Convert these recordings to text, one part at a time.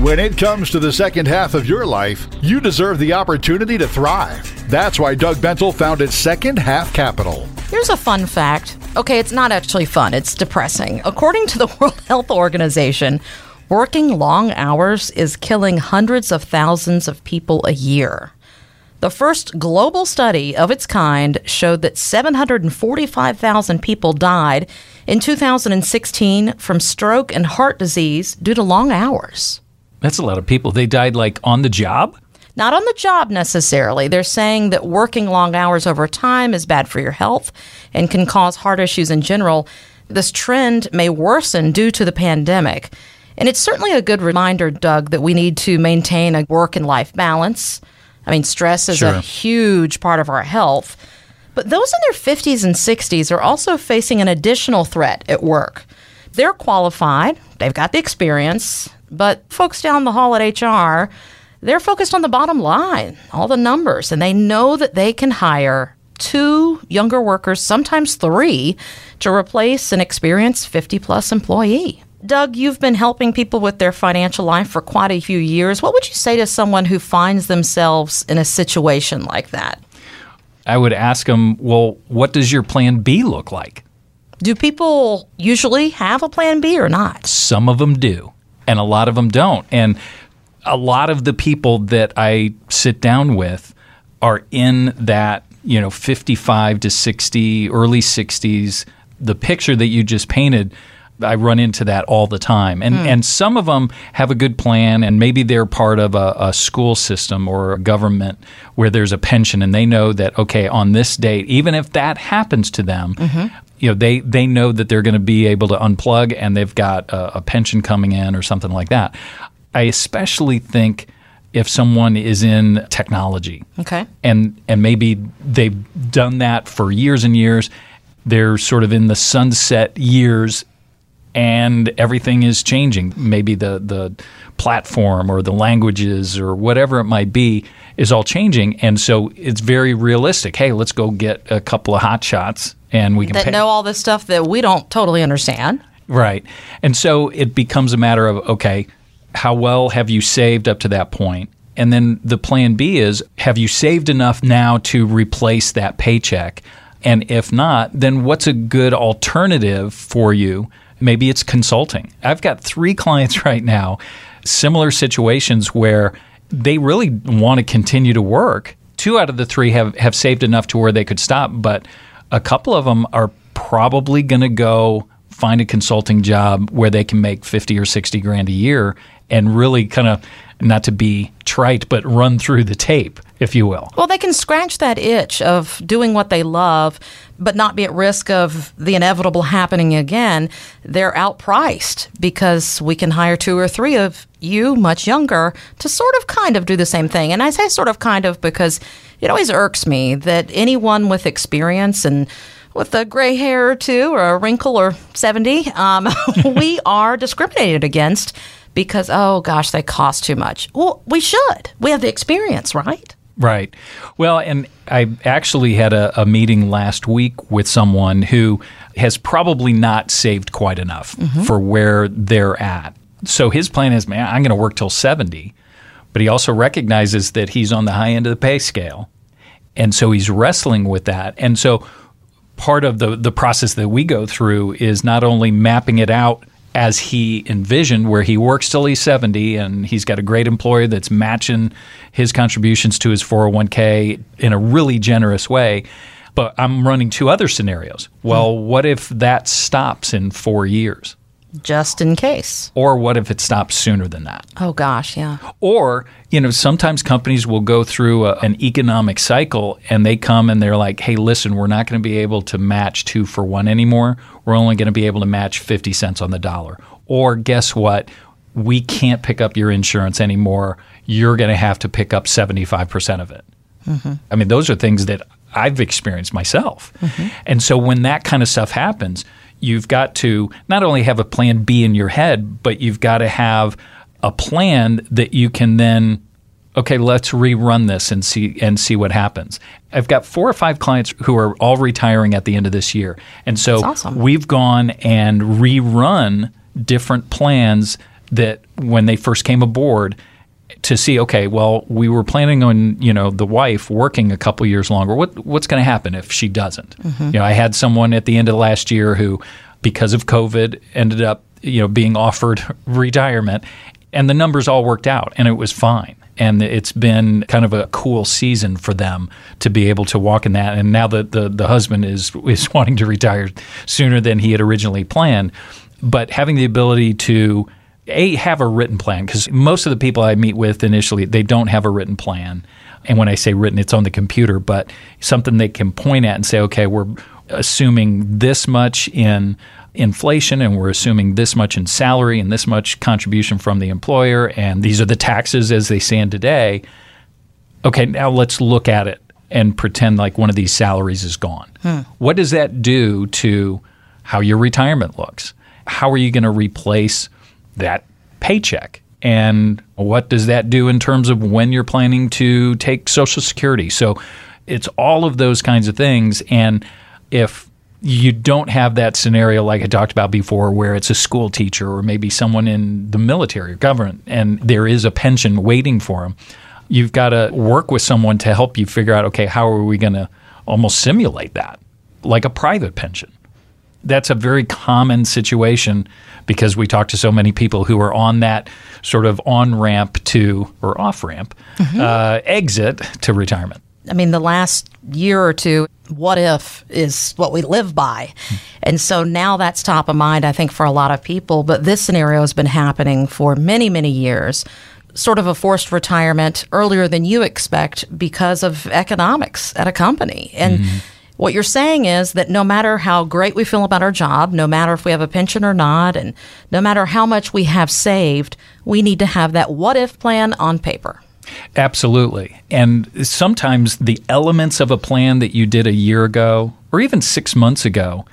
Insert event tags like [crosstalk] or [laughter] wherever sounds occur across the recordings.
When it comes to the second half of your life, you deserve the opportunity to thrive. That's why Doug Bentel founded Second Half Capital. Here's a fun fact. Okay, it's not actually fun, it's depressing. According to the [laughs] World Health Organization, working long hours is killing hundreds of thousands of people a year. The first global study of its kind showed that 745,000 people died in 2016 from stroke and heart disease due to long hours. That's a lot of people. They died like on the job? Not on the job necessarily. They're saying that working long hours over time is bad for your health and can cause heart issues in general. This trend may worsen due to the pandemic. And it's certainly a good reminder, Doug, that we need to maintain a work and life balance. I mean, stress is Sure. a huge part of our health. But those in their 50s and 60s are also facing an additional threat at work. They're qualified, they've got the experience, but folks down the hall at HR, they're focused on the bottom line, all the numbers, and they know that they can hire two younger workers, sometimes three, to replace an experienced 50 plus employee. Doug, you've been helping people with their financial life for quite a few years. What would you say to someone who finds themselves in a situation like that? I would ask them, well, what does your plan B look like? Do people usually have a plan B or not? Some of them do, and a lot of them don't. And a lot of the people that I sit down with are in that, you know, 55 to 60, early 60s. The picture that you just painted, I run into that all the time. And, hmm. and some of them have a good plan, and maybe they're part of a, a school system or a government where there's a pension, and they know that, okay, on this date, even if that happens to them, mm-hmm. You know they they know that they're going to be able to unplug and they've got a, a pension coming in or something like that. I especially think if someone is in technology Okay. and and maybe they've done that for years and years, they're sort of in the sunset years and everything is changing. Maybe the the platform or the languages or whatever it might be is all changing, and so it's very realistic. Hey, let's go get a couple of hot shots, and we can That pay. know all this stuff that we don't totally understand. Right. And so it becomes a matter of okay, how well have you saved up to that point? And then the plan B is have you saved enough now to replace that paycheck? And if not, then what's a good alternative for you? Maybe it's consulting. I've got three [laughs] clients right now, similar situations where they really want to continue to work. Two out of the three have, have saved enough to where they could stop, but a couple of them are probably going to go find a consulting job where they can make 50 or 60 grand a year and really kind of not to be trite but run through the tape if you will Well, they can scratch that itch of doing what they love, but not be at risk of the inevitable happening again. They're outpriced because we can hire two or three of you, much younger, to sort of kind of do the same thing. And I say sort of kind of because it always irks me that anyone with experience and with a gray hair or two or a wrinkle or 70, um, [laughs] we are discriminated against because, oh gosh, they cost too much. Well, we should. We have the experience, right? Right. Well, and I actually had a, a meeting last week with someone who has probably not saved quite enough mm-hmm. for where they're at. So his plan is, man, I'm going to work till 70. But he also recognizes that he's on the high end of the pay scale. And so he's wrestling with that. And so part of the, the process that we go through is not only mapping it out as he envisioned, where he works till he's 70 and he's got a great employer that's matching his contributions to his 401k in a really generous way. But I'm running two other scenarios. Well, hmm. what if that stops in four years? Just in case. Or what if it stops sooner than that? Oh gosh, yeah. Or, you know, sometimes companies will go through a, an economic cycle and they come and they're like, hey, listen, we're not going to be able to match two for one anymore. We're only going to be able to match 50 cents on the dollar. Or guess what? We can't pick up your insurance anymore. You're going to have to pick up 75% of it. Mm-hmm. I mean, those are things that I've experienced myself. Mm-hmm. And so when that kind of stuff happens, you've got to not only have a plan B in your head, but you've got to have a plan that you can then okay, let's rerun this and see and see what happens. I've got four or five clients who are all retiring at the end of this year. And so awesome. we've gone and rerun different plans that when they first came aboard to see okay well we were planning on you know the wife working a couple years longer. What what's going to happen if she doesn't? Mm-hmm. You know i had someone at the end of last year who because of covid ended up you know being offered [laughs] retirement and the numbers all worked out and it was fine. And it's been kind of a cool season for them to be able to walk in that. And now that the, the husband is [laughs] is wanting to retire sooner than he had originally planned but having the ability to a have a written plan because most of the people I meet with initially they don't have a written plan, and when I say written, it's on the computer, but something they can point at and say, okay, we're assuming this much in inflation and we're assuming this much in salary and this much contribution from the employer and these are the taxes as they stand today. Okay now let's look at it and pretend like one of these salaries is gone. Hmm. What does that do to how your retirement looks? How are you going to replace that paycheck. And what does that do in terms of when you're planning to take social security? So it's all of those kinds of things. And if you don't have that scenario like I talked about before where it's a school teacher or maybe someone in the military or government and there is a pension waiting for them you've got to work with someone to help you figure out okay how are we going to almost simulate that? Like a private pension that's a very common situation because we talk to so many people who are on that sort of on ramp to or off ramp mm-hmm. uh, exit to retirement. I mean, the last year or two, what if is what we live by. Hmm. And so now that's top of mind, I think, for a lot of people. But this scenario has been happening for many, many years. Sort of a forced retirement earlier than you expect because of economics at a company. And mm-hmm. What you're saying is that no matter how great we feel about our job, no matter if we have a pension or not, and no matter how much we have saved, we need to have that what if plan on paper. Absolutely. And sometimes the elements of a plan that you did a year ago or even six months ago,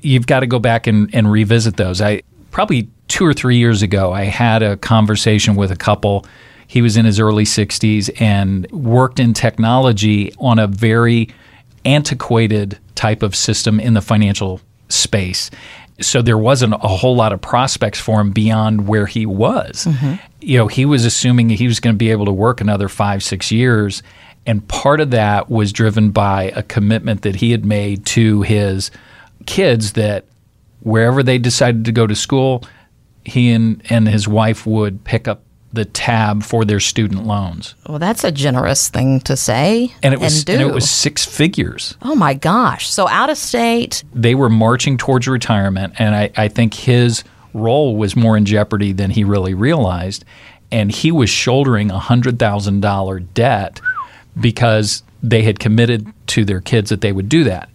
you've got to go back and, and revisit those. I probably two or three years ago, I had a conversation with a couple. He was in his early 60s and worked in technology on a very antiquated type of system in the financial space. So there wasn't a whole lot of prospects for him beyond where he was. Mm-hmm. You know, he was assuming he was going to be able to work another five, six years. And part of that was driven by a commitment that he had made to his kids that wherever they decided to go to school, he and, and his wife would pick up the tab for their student loans. Well, that's a generous thing to say And it was do. and it was six figures. oh my gosh! So out of state, they were marching towards retirement, and I, I think his role was more in jeopardy than he really realized. And he was shouldering a hundred thousand dollar debt because they had committed to their kids that they would do that.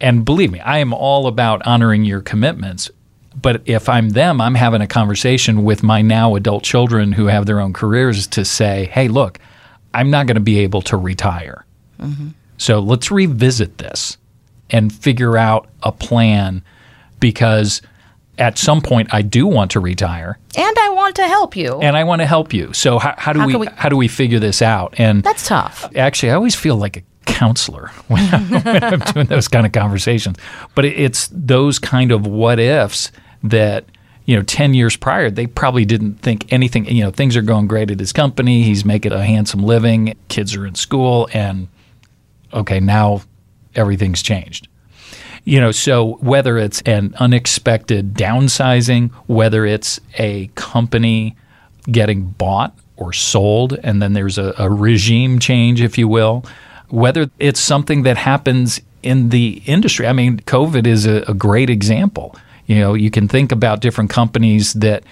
And believe me, I am all about honoring your commitments. But if I'm them, I'm having a conversation with my now adult children who have their own careers to say, hey, look, I'm not going to be able to retire. Mm-hmm. So let's revisit this and figure out a plan because at some point I do want to retire and I want to help you. and I want to help you. So how, how do How we, we- how do we figure this out? And that's tough. actually, I always feel like a counselor [laughs] when I'm, when [laughs] I'm doing those kind of conversations. But it, it's those kind of what ifs that you know, 10 years prior, they probably didn't think anything, you know, things are going great at his company. He's making a handsome living. Kids are in school. And okay, now everything's changed. You know, so whether it's an unexpected downsizing, whether it's a company getting bought or sold, and then there's a, a regime change, if you will, whether it's something that happens in the industry. I mean, COVID is a, a great example. You know, you can think about different companies that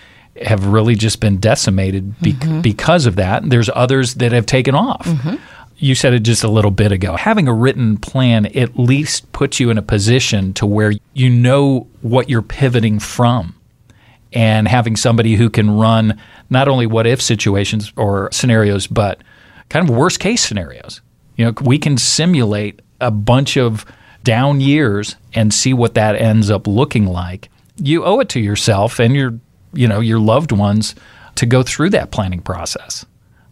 have really just been decimated be- mm-hmm. because of that. There's others that have taken off. Mm-hmm. You said it just a little bit ago. Having a written plan at least puts you in a position to where you know what you're pivoting from and having somebody who can run not only what if situations or scenarios, but kind of worst case scenarios. You know, we can simulate a bunch of down years and see what that ends up looking like. You owe it to yourself and your, you know, your loved ones to go through that planning process.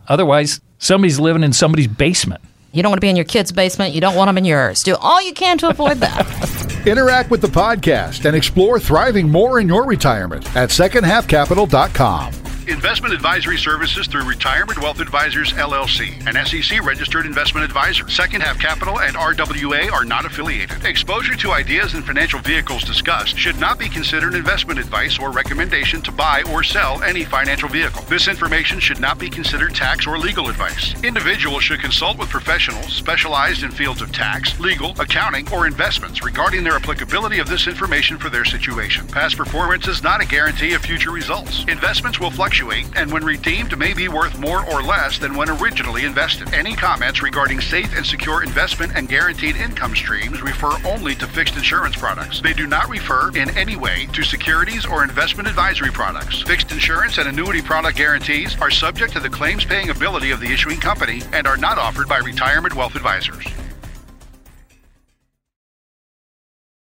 Otherwise, somebody's living in somebody's basement. You don't want to be in your kid's basement. You don't want them in yours. Do all you can to avoid that. [laughs] Interact with the podcast and explore thriving more in your retirement at secondhalfcapital.com. Investment advisory services through Retirement Wealth Advisors LLC, an SEC registered investment advisor. Second Half Capital and RWA are not affiliated. Exposure to ideas and financial vehicles discussed should not be considered investment advice or recommendation to buy or sell any financial vehicle. This information should not be considered tax or legal advice. Individuals should consult with professionals specialized in fields of tax, legal, accounting, or investments regarding their applicability of this information for their situation. Past performance is not a guarantee of future results. Investments will fluctuate and when redeemed may be worth more or less than when originally invested. Any comments regarding safe and secure investment and guaranteed income streams refer only to fixed insurance products. They do not refer in any way to securities or investment advisory products. Fixed insurance and annuity product guarantees are subject to the claims paying ability of the issuing company and are not offered by retirement wealth advisors.